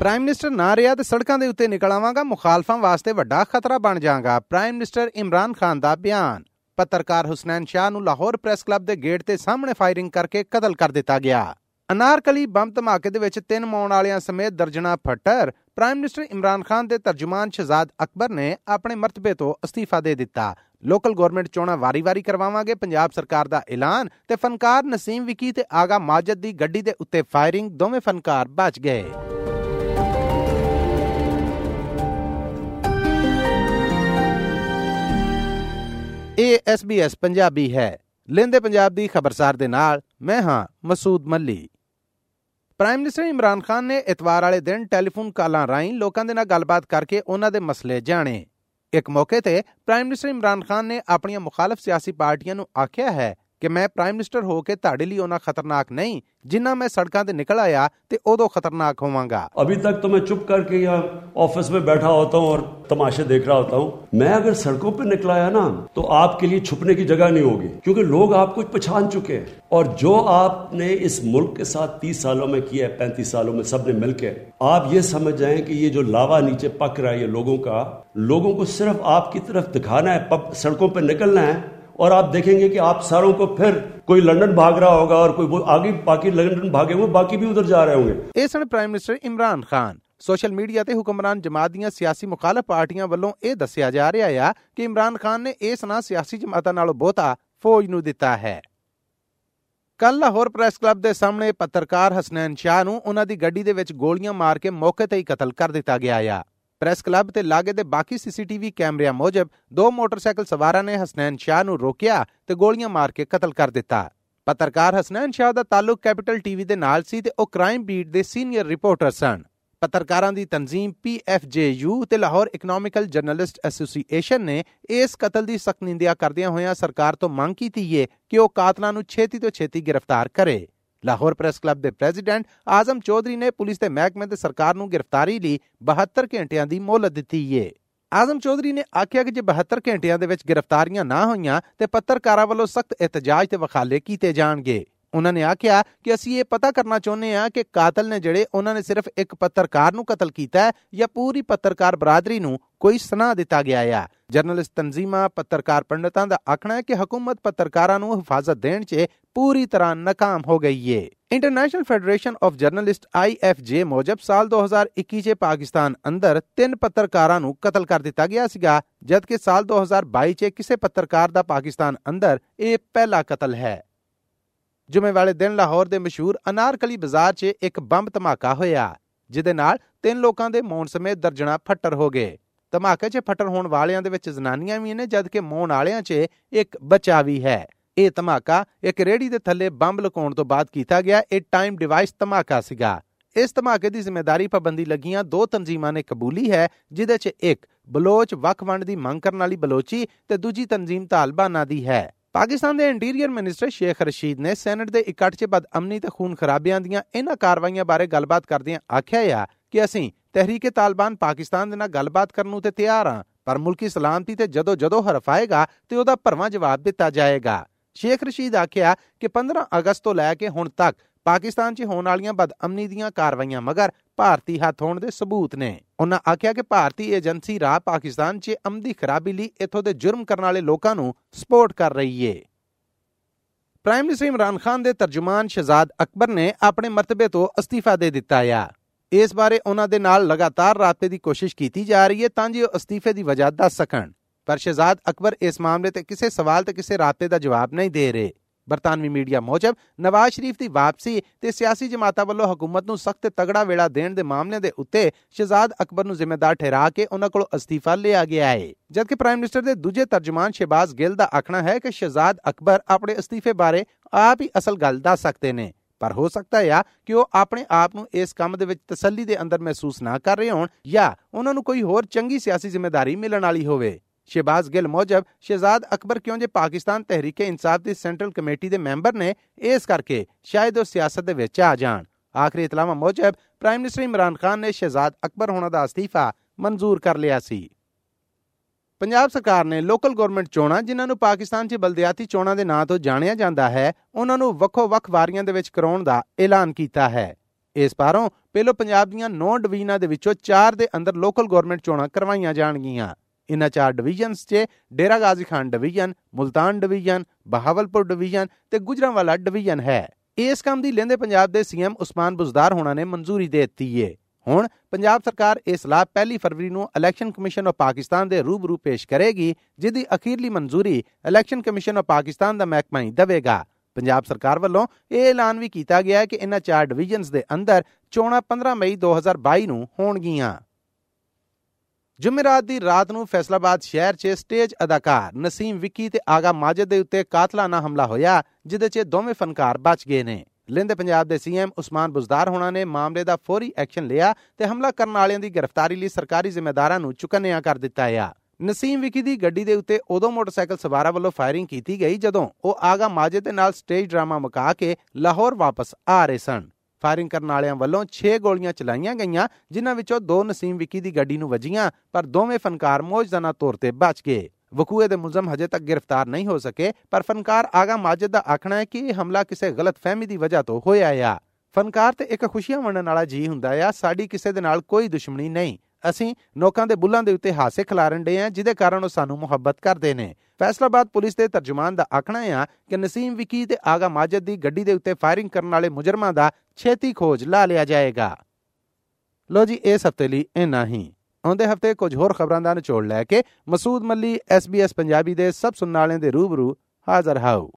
Prime minister ਨਾ ਰਿਹਾ ਤੇ ਸੜਕਾਂ ਦੇ ਉੱਤੇ ਨਿਕਲ ਆਵਾਂਗਾ, ਮੁਖਾਲਫਾਂ ਵਾਸਤੇ ਵੱਡਾ ਖਤਰਾ ਬਣ ਜਾਗਾ ਪ੍ਰਾਈਮ ਮਿਨਿਸਟਰ ਇਮਰਾਨ ਖਾਨ ਦਾ ਬਿਆਨ। ਪੱਤਰਕਾਰ ਹੁਸਨੈਨ ਸ਼ਾਹ ਨੂੰ ਲਾਹੌਰ ਪ੍ਰੈਸ ਕਲੱਬ ਦੇ ਗੇਟ ਤੇ ਸਾਹਮਣੇ ਫਾਇਰਿੰਗ ਕਰਕੇ ਕਤਲ ਕਰ ਦਿੱਤਾ ਗਿਆ। ਅਨਾਰਕਲੀ ਬੰਬ ਧਮਾਕੇ ਦੇ ਵਿੱਚ ਤਿੰਨ ਮੌਣ ਵਾਲਿਆਂ ਸਮੇਤ ਦਰਜਨਾ ਫੱਟਰ ਪ੍ਰਾਈਮ ਮਿਨਿਸਟਰ ਇਮਰਾਨ ਖਾਨ ਦੇ ਤਰਜਮਾਨ ਸ਼ਹਜ਼ਾਦ ਅਕਬਰ ਨੇ ਆਪਣੇ ਮਰਤਬੇ ਤੋਂ ਅਸਤੀਫਾ ਦੇ ਦਿੱਤਾ। ਲੋਕਲ ਗਵਰਨਮੈਂਟ ਚੋਣਾਂ ਵਾਰੀ-ਵਾਰੀ ਕਰਵਾਵਾਂਗੇ, ਪੰਜਾਬ ਸਰਕਾਰ ਦਾ ਐਲਾਨ ਤੇ ਫਨਕਾਰ ਨਸੀਮ ਵਿਕੀ ਤੇ ਆਗਾ ਮਾਜਦ ਦੀ ਗੱਡੀ ਦੇ ਉੱਤੇ ਫਾਇਰਿੰਗ, ਦੋਵੇਂ ਫਨਕਾਰ ਬਚ ਗਏ। ਇਹ SBS ਪੰਜਾਬੀ ਹੈ। ਲੈਂਦੇ ਪੰਜਾਬ ਦੀ ਖਬਰਸਾਰ ਦੇ ਨਾਲ ਮੈਂ ਹਾਂ ਮਸੂਦ ਮੱਲੀ। ਪ੍ਰਾਈਮ ਮਿਨਿਸਟਰ ਇਮਰਾਨ ਖਾਨ ਨੇ ਇਤਵਾਰ ਵਾਲੇ ਦਿਨ ਟੈਲੀਫੋਨ ਕਾਲਾਂ ਰਾਹੀਂ ਲੋਕਾਂ ਦੇ ਨਾਲ ਗੱਲਬਾਤ ਕਰਕੇ ਉਹਨਾਂ ਦੇ ਮਸਲੇ ਜਾਣੇ। ਇੱਕ ਮੌਕੇ ਤੇ ਪ੍ਰਾਈਮ ਮਿਨਿਸਟਰ ਇਮਰਾਨ ਖਾਨ ਨੇ ਆਪਣੀਆਂ ਮੁਖਾਲਫ ਸਿਆਸੀ ਪਾਰਟੀਆਂ ਨੂੰ ਆਖਿਆ ਹੈ ਕਿ ਮੈਂ ਪ੍ਰਾਈਮ ਮਿਨਿਸਟਰ ਹੋ ਕੇ ਤੁਹਾਡੇ ਲਈ ਉਹਨਾਂ ਖਤਰਨਾਕ ਨਹੀਂ ਜਿੰਨਾ ਮੈਂ ਸੜਕਾਂ ਤੇ ਨਿਕਲ ਆਇਆ ਤੇ ਉਦੋਂ ਖਤਰਨਾਕ ਹੋਵਾਂਗਾ अभी तक तो मैं चुप करके यहाँ ऑफिस में बैठा होता हूँ और तमाशे देख रहा होता हूँ मैं अगर सड़कों पे निकला आया ना तो आपके लिए छुपने की जगह नहीं होगी क्योंकि लोग आपको पहचान चुके हैं और जो आपने इस मुल्क के साथ तीस सालों में किया है पैंतीस सालों में सबने मिलकर आप ये समझ जाएं कि ये जो लावा नीचे पक रहा है ये लोगों का लोगों को सिर्फ आपकी तरफ दिखाना है पब सड़कों पर निकलना है और आप देखेंगे कि आप सारों को फिर कोई लंदन भाग रहा होगा और कोई वो आगे बाकी लंदन भागे हुए बाकी भी उधर जा रहे होंगे ਇਹ ਸਨ prime minister Imran Khan social media ਤੇ ਹੁਕਮਰਾਨ ਜਮਾਤ ਦੀਆਂ ਸਿਆਸੀ ਮੁਖਾਲਫ ਪਾਰਟੀਆਂ ਵੱਲੋਂ ਇਹ ਦੱਸਿਆ ਜਾ ਰਿਹਾ ਆ ਕਿ ਇਮਰਾਨ ਖਾਨ ਨੇ ਇਸ ਨਾਲ ਸਿਆਸੀ ਜਮਾਤਾਂ ਨਾਲੋਂ ਬਹੁਤਾ ਫੌਜ ਨੂੰ ਦਿੱਤਾ ਹੈ ਕੱਲ ਲਾਹੌਰ ਪ੍ਰੈਸ ਕਲੱਬ ਦੇ ਸਾਹਮਣੇ ਪੱਤਰਕਾਰ ਹਸਨੈਨ ਸ਼ਾਹ ਨੂੰ ਉਹਨਾਂ ਦੀ ਗੱਡੀ ਦੇ ਵਿੱਚ ਗੋਲੀਆਂ ਮਾਰ ਕੇ ਮੌਕੇ ਤੇ ਹੀ ਕਤਲ ਕਰ ਦਿੱਤਾ ਗਿਆ ਆ ਪ੍ਰੈਸ ਕਲੱਬ ਤੇ ਲਾਗੇ ਦੇ ਬਾਕੀ ਸੀਸੀਟੀਵੀ ਕੈਮਰਿਆਂ ਮੁਜਬ ਦੋ ਮੋਟਰਸਾਈਕਲ ਸਵਾਰਾਂ ਨੇ ਹਸਨੈਨ ਸ਼ਾਹ ਨੂੰ ਰੋਕਿਆ ਤੇ ਗੋਲੀਆਂ ਮਾਰ ਕੇ ਕਤਲ ਕਰ ਦਿੱਤਾ। ਪੱਤਰਕਾਰ ਹਸਨੈਨ ਸ਼ਾਹ ਦਾ ਤਾਲੁਕ ਕੈਪੀਟਲ ਟੀਵੀ ਦੇ ਨਾਲ ਸੀ ਤੇ ਉਹ ਕ੍ਰਾਈਮ ਬੀਟ ਦੇ ਸੀਨੀਅਰ ਰਿਪੋਰਟਰ ਸਨ। ਪੱਤਰਕਾਰਾਂ ਦੀ ਤਨਜ਼ੀਮ PFJU ਤੇ ਲਾਹੌਰ ਇਕਨੋਮਿਕਲ ਜਰਨਲਿਸਟ ਐਸੋਸੀਏਸ਼ਨ ਨੇ ਇਸ ਕਤਲ ਦੀ ਸਖਤ ਨਿੰਦਿਆ ਕਰਦਿਆਂ ਹੋਇਆਂ ਸਰਕਾਰ ਤੋਂ ਮੰਗ ਕੀਤੀ ਹੈ ਕਿ ਉਹ ਕਾਤਲਾਂ ਨੂੰ ਛੇਤੀ ਤੋਂ ਛੇਤੀ ਗ੍ਰਿਫਤਾਰ ਕਰੇ। ਲਾਹੌਰ ਪ੍ਰੈਸ ਕਲੱਬ ਦੇ ਪ੍ਰੈਜ਼ੀਡੈਂਟ ਆਜ਼ਮ ਚੌਧਰੀ ਨੇ ਪੁਲਿਸ ਤੇ ਮਹਿਕਮੇ ਤੇ ਸਰਕਾਰ ਨੂੰ ਗ੍ਰਿਫਤਾਰੀ ਲਈ 72 ਘੰਟਿਆਂ ਦੀ ਮੋਹਲਤ ਦਿੱਤੀ ਹੈ ਆਜ਼ਮ ਚੌਧਰੀ ਨੇ ਆਖਿਆ ਕਿ ਜੇ 72 ਘੰਟਿਆਂ ਦੇ ਵਿੱਚ ਗ੍ਰਿਫਤਾਰੀਆਂ ਨਾ ਹੋਈਆਂ, ਤੇ ਪੱਤਰਕਾਰਾਂ ਵੱਲੋਂ ਸਖਤ ਇਤਜਾਜ ਤੇ ਵਖਾਲੇ ਕੀਤੇ ਜਾਣਗੇ। ਉਹਨਾਂ ਨੇ ਆਖਿਆ ਕਿ ਅਸੀਂ ਇਹ ਪਤਾ ਕਰਨਾ ਚਾਹੁੰਦੇ ਹਾਂ ਕਿ ਕਾਤਲ ਨੇ ਜਿਹੜੇ ਉਹਨਾਂ ਨੇ ਸਿਰਫ ਇੱਕ ਪੱਤਰਕਾਰ ਨੂੰ ਕਤਲ ਕੀਤਾ ਹੈ ਜਾਂ ਪੂਰੀ ਪੱਤਰਕਾਰ ਬਰਾਦਰੀ ਨੂੰ ਕੋਈ ਸੁਨਾ ਦਿੱਤਾ ਗਿਆ ਹੈ ਜਰਨਲਿਸਟ ਤਨਜ਼ੀਮਾਂ ਪੱਤਰਕਾਰ ਪੰਡਤਾਂ ਦਾ ਆਖਣਾ ਹੈ ਕਿ ਹਕੂਮਤ ਪੱਤਰਕਾਰਾਂ ਨੂੰ ਹਿਫਾਜ਼ਤ ਦੇਣ 'ਚ ਪੂਰੀ ਤਰ੍ਹਾਂ ਨਾਕਾਮ ਹੋ ਗਈ ਹੈ international federation of journalist IFJ ਮੁਜਬ ਸਾਲ 2021 'ਚ ਪਾਕਿਸਤਾਨ ਅੰਦਰ ਤਿੰਨ ਪੱਤਰਕਾਰਾਂ ਨੂੰ ਕਤਲ ਕਰ ਦਿੱਤਾ ਗਿਆ ਸੀਗਾ, ਜਦਕਿ ਸਾਲ 2022 'ਚ ਕਿਸੇ ਪੱਤਰਕਾਰ ਦਾ ਪਾਕਿਸਤਾਨ ਅੰਦਰ ਇਹ ਪਹਿਲਾ ਕਤਲ ਹੈ। ਜੁਮੇ ਵਾਲੇ ਦਿਨ ਲਾਹੌਰ ਦੇ ਮਸ਼ਹੂਰ ਅਨਾਰਕਲੀ ਬਾਜ਼ਾਰ 'ਚ ਇੱਕ ਬੰਬ ਧਮਾਕਾ ਹੋਇਆ, ਜਿਹਦੇ ਨਾਲ ਤਿੰਨ ਲੋਕਾਂ ਦੇ ਮੌਣ ਸਮੇਤ ਦਰਜਣਾ ਫੱਟਰ ਹੋ ਗਏ। ਧਮਾਕੇ 'ਚ ਫੱਟਰ ਹੋਣ ਵਾਲਿਆਂ ਦੇ ਵਿੱਚ ਜ਼ਨਾਨੀਆਂ ਵੀ ਨੇ, ਜਦਕਿ ਮੌਣ ਵਾਲਿਆਂ 'ਚ ਇੱਕ ਬੱਚਾ ਵੀ ਹੈ। ਇਹ ਧਮਾਕਾ ਇੱਕ ਰੇੜੀ ਦੇ ਥੱਲੇ ਬੰਬ ਲਗਾਉਣ ਤੋਂ ਬਾਅਦ ਕੀਤਾ ਗਿਆ। ਇਹ ਟਾਈਮ ਡਿਵਾਈਸ ਧਮਾਕਾ ਸੀਗਾ। ਇਸ ਧਮਾਕੇ ਦੀ ਜ਼ਿੰਮੇਵਾਰੀ ਪਾਬੰਦੀ ਲੱਗੀਆਂ ਦੋ ਤਨਜ਼ੀਮਾਂ ਨੇ। ਕਬੂਲੀ ਹੈ ਜਿਦੇ 'ਚ ਇੱਕ ਬਲੋਚ ਵਕ ਵੰਡ ਦੀ ਮੰਗ ਕਰਨ ਵਾਲੀ ਬਲੋਚੀ ਤੇ ਦੂਜੀ ਤਨਜ਼ੀਮ ਤਾਲਬਾਨਾਂ ਦੀ ਹੈ। ਪਾਕਿਸਤਾਨ ਦੇ ਇੰਟੀਰੀਅਰ ਮਿਨਿਸਟਰ ਸ਼ੇਖ ਰਸ਼ੀਦ ਨੇ ਸੈਨੇਟ ਦੇ ਇਕੱਠ 'ਚ ਬਦਅਮਨੀ ਤੇ ਖੂਨ ਖਰਾਬਿਆਂ ਦੀਆਂ ਇਹਨਾਂ ਕਾਰਵਾਈਆਂ ਬਾਰੇ ਗੱਲਬਾਤ ਕਰਦਿਆਂ ਆਖਿਆ ਆ ਕਿ ਅਸੀਂ ਤਹਿਰੀਕੇ ਤਾਲਿਬਾਨ ਪਾਕਿਸਤਾਨ ਦੇ ਨਾਲ ਗੱਲਬਾਤ ਕਰਨ ਨੂੰ ਤੇ ਤਿਆਰ ਹਾਂ ਪਰ ਮੁਲਕੀ ਸਲਾਮਤੀ ਤੇ ਜਦੋਂ ਜਦੋਂ ਹਰਫ ਆਏਗਾ ਤੇ ਉਹਦਾ ਭਰਵਾਂ ਜਵਾਬ ਦਿੱਤਾ ਜਾਏਗਾ। ਸ਼ੇਖ ਰਸ਼ੀਦ ਆਖਿਆ ਕਿ 15 ਅਗਸਤ ਤੋਂ ਲੈ ਕੇ ਹੁਣ ਤੱਕ ਪਾਕਿਸਤਾਨ 'ਚ ਹੋਣ ਵਾਲੀਆਂ ਬਦਅਮਨੀ ਦੀਆਂ ਕਾਰਵਾਈਆਂ ਮਗਰ ਭਾਰਤੀ ਹੱਥ ਹੋਣ ਦੇ ਸਬੂਤ ਨੇ। ਉਹਨਾਂ ਆਖਿਆ ਕਿ ਭਾਰਤੀ ਏਜੰਸੀ ਰਾਹ ਪਾਕਿਸਤਾਨ 'ਚ ਅਮਦੀ ਖਰਾਬੀ ਲਈ ਇਥੋਂ ਦੇ ਜੁਰਮ ਕਰਨ ਵਾਲੇ ਲੋਕਾਂ ਨੂੰ ਸਪੋਰਟ ਕਰ ਰਹੀ ਏ। ਪ੍ਰਾਈਮ ਮਿਨਿਸਟਰ ਇਮਰਾਨ ਖਾਨ ਦੇ ਤਰਜਮਾਨ ਸ਼ਹਜ਼ਾਦ ਅਕਬਰ ਨੇ ਆਪਣੇ ਮਰਤਬੇ ਤੋਂ ਅਸਤੀਫਾ ਦੇ ਦਿੱਤਾ ਆ। ਇਸ ਬਾਰੇ ਉਹਨਾਂ ਦੇ ਨਾਲ ਲਗਾਤਾਰ ਰਾਬਤੇ ਦੀ ਕੋਸ਼ਿਸ਼ ਕੀਤੀ ਜਾ ਰਹੀ ਹੈ ਤਾਂ ਜੋ ਅਸਤੀਫੇ ਦੀ ਵਜ੍ਹਾ ਦੱਸ ਸਕਣ। ਪਰ ਸ਼ਹਜ਼ਾਦ ਅਕਬਰ ਇਸ ਮਾਮਲੇ ਤੇ ਕਿਸੇ ਸਵਾਲ ਤੇ ਕਿਸੇ ਰਾਬਤੇ ਦਾ ਜਵਾਬ ਨਹੀਂ ਦੇ ਰਹੇ। ਬਰਤਾਨਵੀ ਮੀਡੀਆ ਮੁਜਬ ਨਵਾਜ਼ ਸ਼ਰੀਫ ਦੀ ਵਾਪਸੀ ਤੇ ਸਿਆਸੀ ਜਮਾਤਾਂ ਵੱਲੋਂ ਹਕੂਮਤ ਨੂੰ ਸਖਤ ਤਗੜਾ ਵੇੜਾ ਦੇਣ ਦੇ ਮਾਮਲਿਆਂ ਦੇ ਉੱਤੇ ਸ਼ਹਜ਼ਾਦ ਅਕਬਰ ਨੂੰ ਜ਼ਿੰਮੇਦਾਰ ਠਹਿਰਾ ਕੇ ਉਹਨਾਂ ਕੋਲੋਂ ਅਸਤੀਫਾ ਲਿਆ ਗਿਆ ਹੈ। ਜਦਕਿ ਪ੍ਰਾਈਮ ਮਿਨਿਸਟਰ ਦੇ ਦੂਜੇ ਤਰਜਮਾਨ ਸ਼ਹਿਬਾਜ਼ ਗਿੱਲ ਦਾ ਆਖਣਾ ਹੈ ਕਿ ਸ਼ਹਜ਼ਾਦ ਅਕਬਰ ਆਪਣੇ ਅਸਤੀਫੇ ਬਾਰੇ ਆਪ ਹੀ ਅਸਲ ਗੱਲ ਦੱਸ ਸਕਦੇ ਨੇ। ਪਰ ਹੋ ਸਕਦਾ ਹੈ ਕਿ ਉਹ ਆਪਣੇ ਆਪ ਨੂੰ ਇਸ ਕੰਮ ਦੇ ਵਿੱਚ ਤਸੱਲੀ ਦੇ ਅੰਦਰ ਮਹਿਸੂਸ ਨਾ ਕਰ ਰਹੇ ਹੋਣ ਜਾਂ ਉਹਨਾਂ ਨੂੰ ਕੋਈ ਹੋਰ ਚੰਗੀ ਸਿਆਸੀ ਜ਼ਿੰਮੇਵਾਰੀ ਮਿਲਣ ਵਾਲੀ ਹੋਵੇ। ਸ਼ਹਿਬਾਜ਼ ਗਿੱਲ ਮੁਜਬ ਸ਼ਹਜ਼ਾਦ ਅਕਬਰ ਕਿਉਂ ਜੇ ਪਾਕਿਸਤਾਨ ਤਹਿਰੀਕੇ ਇਨਸਾਫ ਦੀ ਸੈਂਟਰਲ ਕਮੇਟੀ ਦੇ ਮੈਂਬਰ ਨੇ, ਇਸ ਕਰਕੇ ਸ਼ਾਇਦ ਉਹ ਸਿਆਸਤ ਦੇ ਵਿੱਚ ਆ ਜਾਣ। ਆਖਰੀ ਇਤਲਾਹਾਂ ਮੁਜਬ ਪ੍ਰਾਈਮ ਮਿਨਿਸਟਰ ਇਮਰਾਨ ਖਾਨ ਨੇ ਸ਼ਹਜ਼ਾਦ ਅਕਬਰ ਹੋਣਾ ਦਾ ਅਸਤੀਫਾ ਮਨਜ਼ੂਰ ਕਰ ਲਿਆ ਸੀ। ਪੰਜਾਬ ਸਰਕਾਰ ਨੇ ਲੋਕਲ ਗਵਰਨਮੈਂਟ ਚੋਣਾਂ, ਜਿਨ੍ਹਾਂ ਨੂੰ ਪਾਕਿਸਤਾਨ 'ਚ ਬਲਦਿਆਤੀ ਚੋਣਾਂ ਦੇ ਨਾਂ ਤੋਂ ਜਾਣਿਆ ਜਾਂਦਾ ਹੈ, ਉਹਨਾਂ ਨੂੰ ਵੱਖੋ-ਵੱਖ ਵਾਰੀਆਂ ਦੇ ਵਿੱਚ ਕਰਾਉਣ ਦਾ ਐਲਾਨ ਕੀਤਾ ਹੈ। ਇਸ ਪਾਰੋਂ ਪਹਿਲੋ ਪੰਜਾਬ ਦੀਆਂ 9 ਡਿਵੀਜ਼ਨਾਂ ਦੇ ਵਿੱਚੋਂ 4 ਦੇ ਅੰਦਰ ਲੋਕਲ ਗਵਰਨਮੈਂਟ ਚੋਣਾਂ ਕਰਵਾਈਆਂ ਜਾਣਗੀਆਂ। ਇਨ੍ਹਾਂ ਚਾਰ ਡਿਵੀਜ਼ਨਸ 'ਚ Dera Ghazi Khan division, Multan division, Bahawalpur division ਤੇ ਗੁਜਰਾਂਵਾਲਾ ਡਿਵੀਜ਼ਨ ਹੈ। ਇਸ ਕੰਮ ਦੀ ਲੈਂਦੇ ਪੰਜਾਬ ਦੇ ਸੀਐਮ ਉਸਮਾਨ ਬੁਜ਼ਦਾਰ ਹੋਣਾ ਨੇ ਮਨਜ਼ੂਰੀ ਦੇ ਦਿੱਤੀ ਏ। ਹੁਣ ਪੰਜਾਬ ਸਰਕਾਰ ਇਸ ਲਾਭ ਪਹਿਲੀ ਫਰਵਰੀ ਨੂੰ ਇਲੈਕਸ਼ਨ ਕਮਿਸ਼ਨ ਆਫ ਪਾਕਿਸਤਾਨ ਦੇ ਰੂਬਰੂ ਪੇਸ਼ ਕਰੇਗੀ, ਜਿਹਦੀ ਅਖੀਰਲੀ ਮਨਜ਼ੂਰੀ ਇਲੈਕਸ਼ਨ ਕਮਿਸ਼ਨ ਆਫ ਪਾਕਿਸਤਾਨ ਦਾ ਮਹਿਕਮਾ ਹੀ ਦੇਵੇਗਾ। ਪੰਜਾਬ ਸਰਕਾਰ ਵੱਲੋਂ ਇਹ ਐਲਾਨ ਵੀ ਕੀਤਾ ਗਿਆ ਹੈ ਕਿ ਇਨ੍ਹਾਂ ਚਾਰ ਡਿਵੀਜ਼ਨਸ ਦੇ ਅੰਦਰ ਚੋਣਾਂ 15 ਮਈ 2022 ਨੂੰ ਹੋਣਗੀਆਂ। ਜੁਮੇਰਾਤ ਦੀ ਰਾਤ ਨੂੰ ਫੈਸਲਾਬਾਦ ਸ਼ਹਿਰ 'ਚ ਸਟੇਜ ਅਦਾਕਾਰ ਨਸੀਮ ਵਿੱਕੀ ਤੇ ਆਗਾ ਮਾਜਦ ਦੇ ਉੱਤੇ ਕਾਤਲਾਨਾ ਹਮਲਾ ਹੋਇਆ ਜਿਦੇ 'ਚ ਦੋਵੇਂ ਫਨਕਾਰ ਬਚ ਗਏ ਨੇ। ਲਿੰਦੇ ਪੰਜਾਬ ਦੇ ਸੀਐਮ ਉਸਮਾਨ ਬੁਜ਼ਦਾਰ ਹੋਣਾ ਨੇ ਮਾਮਲੇ ਦਾ ਫੌਰੀ ਐਕਸ਼ਨ ਲਿਆ ਤੇ ਹਮਲਾ ਕਰਨ ਵਾਲਿਆਂ ਦੀ ਗ੍ਰਿਫਤਾਰੀ ਲਈ ਸਰਕਾਰੀ ਜ਼ਿੰਮੇਦਾਰਾਂ ਨੂੰ ਚੁਕੰਨਿਆ ਕਰ ਦਿੱਤਾ ਹੈ ਨਸੀਮ ਵਿਕੀ ਦੀ ਗੱਡੀ ਦੇ ਉੱਤੇ ਉਦੋਂ ਮੋਟਰਸਾਈਕਲ ਸਵਾਰਾਂ ਵੱਲੋਂ ਫਾਇਰਿੰਗ ਕੀਤੀ ਗਈ ਜਦੋਂ ਉਹ ਆਗਾ ਮਾਜਦ ਦੇ ਨਾਲ ਸਟੇਜ ਡਰਾਮਾ ਮੁਕਾ ਕੇ ਲਾਹੌਰ ਵਾਪਸ ਆ ਰਹੇ ਸਨ। ਫਾਇਰਿੰਗ ਕਰਨ ਵਾਲਿਆਂ ਵੱਲੋਂ 6 ਗੋਲੀਆਂ ਚਲਾਈਆਂ ਗਈਆਂ, ਜਿਨ੍ਹਾਂ ਵਿੱਚੋਂ ਦੋ ਨਸੀਮ ਵਿਕੀ ਦੀ ਗੱਡੀ ਨੂੰ ਵੱਜੀਆਂ, ਪਰ ਦੋਵੇਂ ਫਨਕਾਰ ਮੌਜਜ਼ਾਨਾ ਤੌਰ ਤੇ ਬਚ ਗਏ। ਵਕੂਏ ਦੇ ਮੁਲਜ਼ਮ ਹਜੇ ਤੱਕ ਗ੍ਰਿਫਤਾਰ ਨਹੀਂ ਹੋ ਸਕੇ, ਪਰ ਫਨਕਾਰ ਆਗਾ ਮਾਜਦ ਦਾ ਆਖਣਾ ਹੈ ਕਿ ਇਹ ਹਮਲਾ ਕਿਸੇ ਗਲਤਫਹਿਮੀ ਦੀ ਵਜ੍ਹਾ ਤੋਂ ਹੋਇਆ ਆ। ਫਨਕਾਰ ਤੇ ਇੱਕ ਖੁਸ਼ੀਆਂ ਵੰਡਣ ਵਾਲਾ ਜੀ ਹੁੰਦਾ ਆ, ਸਾਡੀ ਕਿਸੇ ਦੇ ਨਾਲ ਕੋਈ ਦੁਸ਼ਮਣੀ ਨਹੀਂ। ਅਸੀਂ ਲੋਕਾਂ ਦੇ ਬੁੱਲਾਂ ਦੇ ਉੱਤੇ ਹਾਸੇ ਖਿਲਾਰਨ ਦੇ ਆ, ਜਿਹਦੇ ਕਾਰਨ ਉਹ ਸਾਨੂੰ ਮੁਹੱਬਤ ਕਰਦੇ ਨੇ। ਫੈਸਲਾਬਾਦ ਪੁਲਿਸ ਦੇ ਤਰਜਮਾਨ ਦਾ ਆਖਣਾ ਹੈ ਕਿ ਨਸੀਮ ਵਿਕੀ ਤੇ ਆਗਾ ਮਾਜਦ ਦੀ ਗੱਡੀ ਦੇ ਉੱਤੇ ਫਾਇਰਿੰਗ ਕਰਨ ਵਾਲੇ ਮੁਜਰਮਾਂ ਦਾ ਛੇਤੀ ਖੋਜ ਲਾ ਲਿਆ ਜਾਏਗਾ। ਲੋ ਜੀ, ਇਸ ਹਫ਼ਤੇ ਲਈ ਇੰਨਾ ਹੀ। ਆਉਂਦੇ ਹਫ਼ਤੇ ਕੁਝ ਹੋਰ ਖਬਰਾਂ ਦਾ ਨਿਚੋੜ ਲੈ ਕੇ ਮਸੂਦ ਮੱਲੀ SBS ਪੰਜਾਬੀ ਦੇ ਸਭ ਸੁਣਨ ਵਾਲਿਆਂ ਦੇ ਰੂਬਰੂ ਹਾਜ਼ਰ ਹਾਊ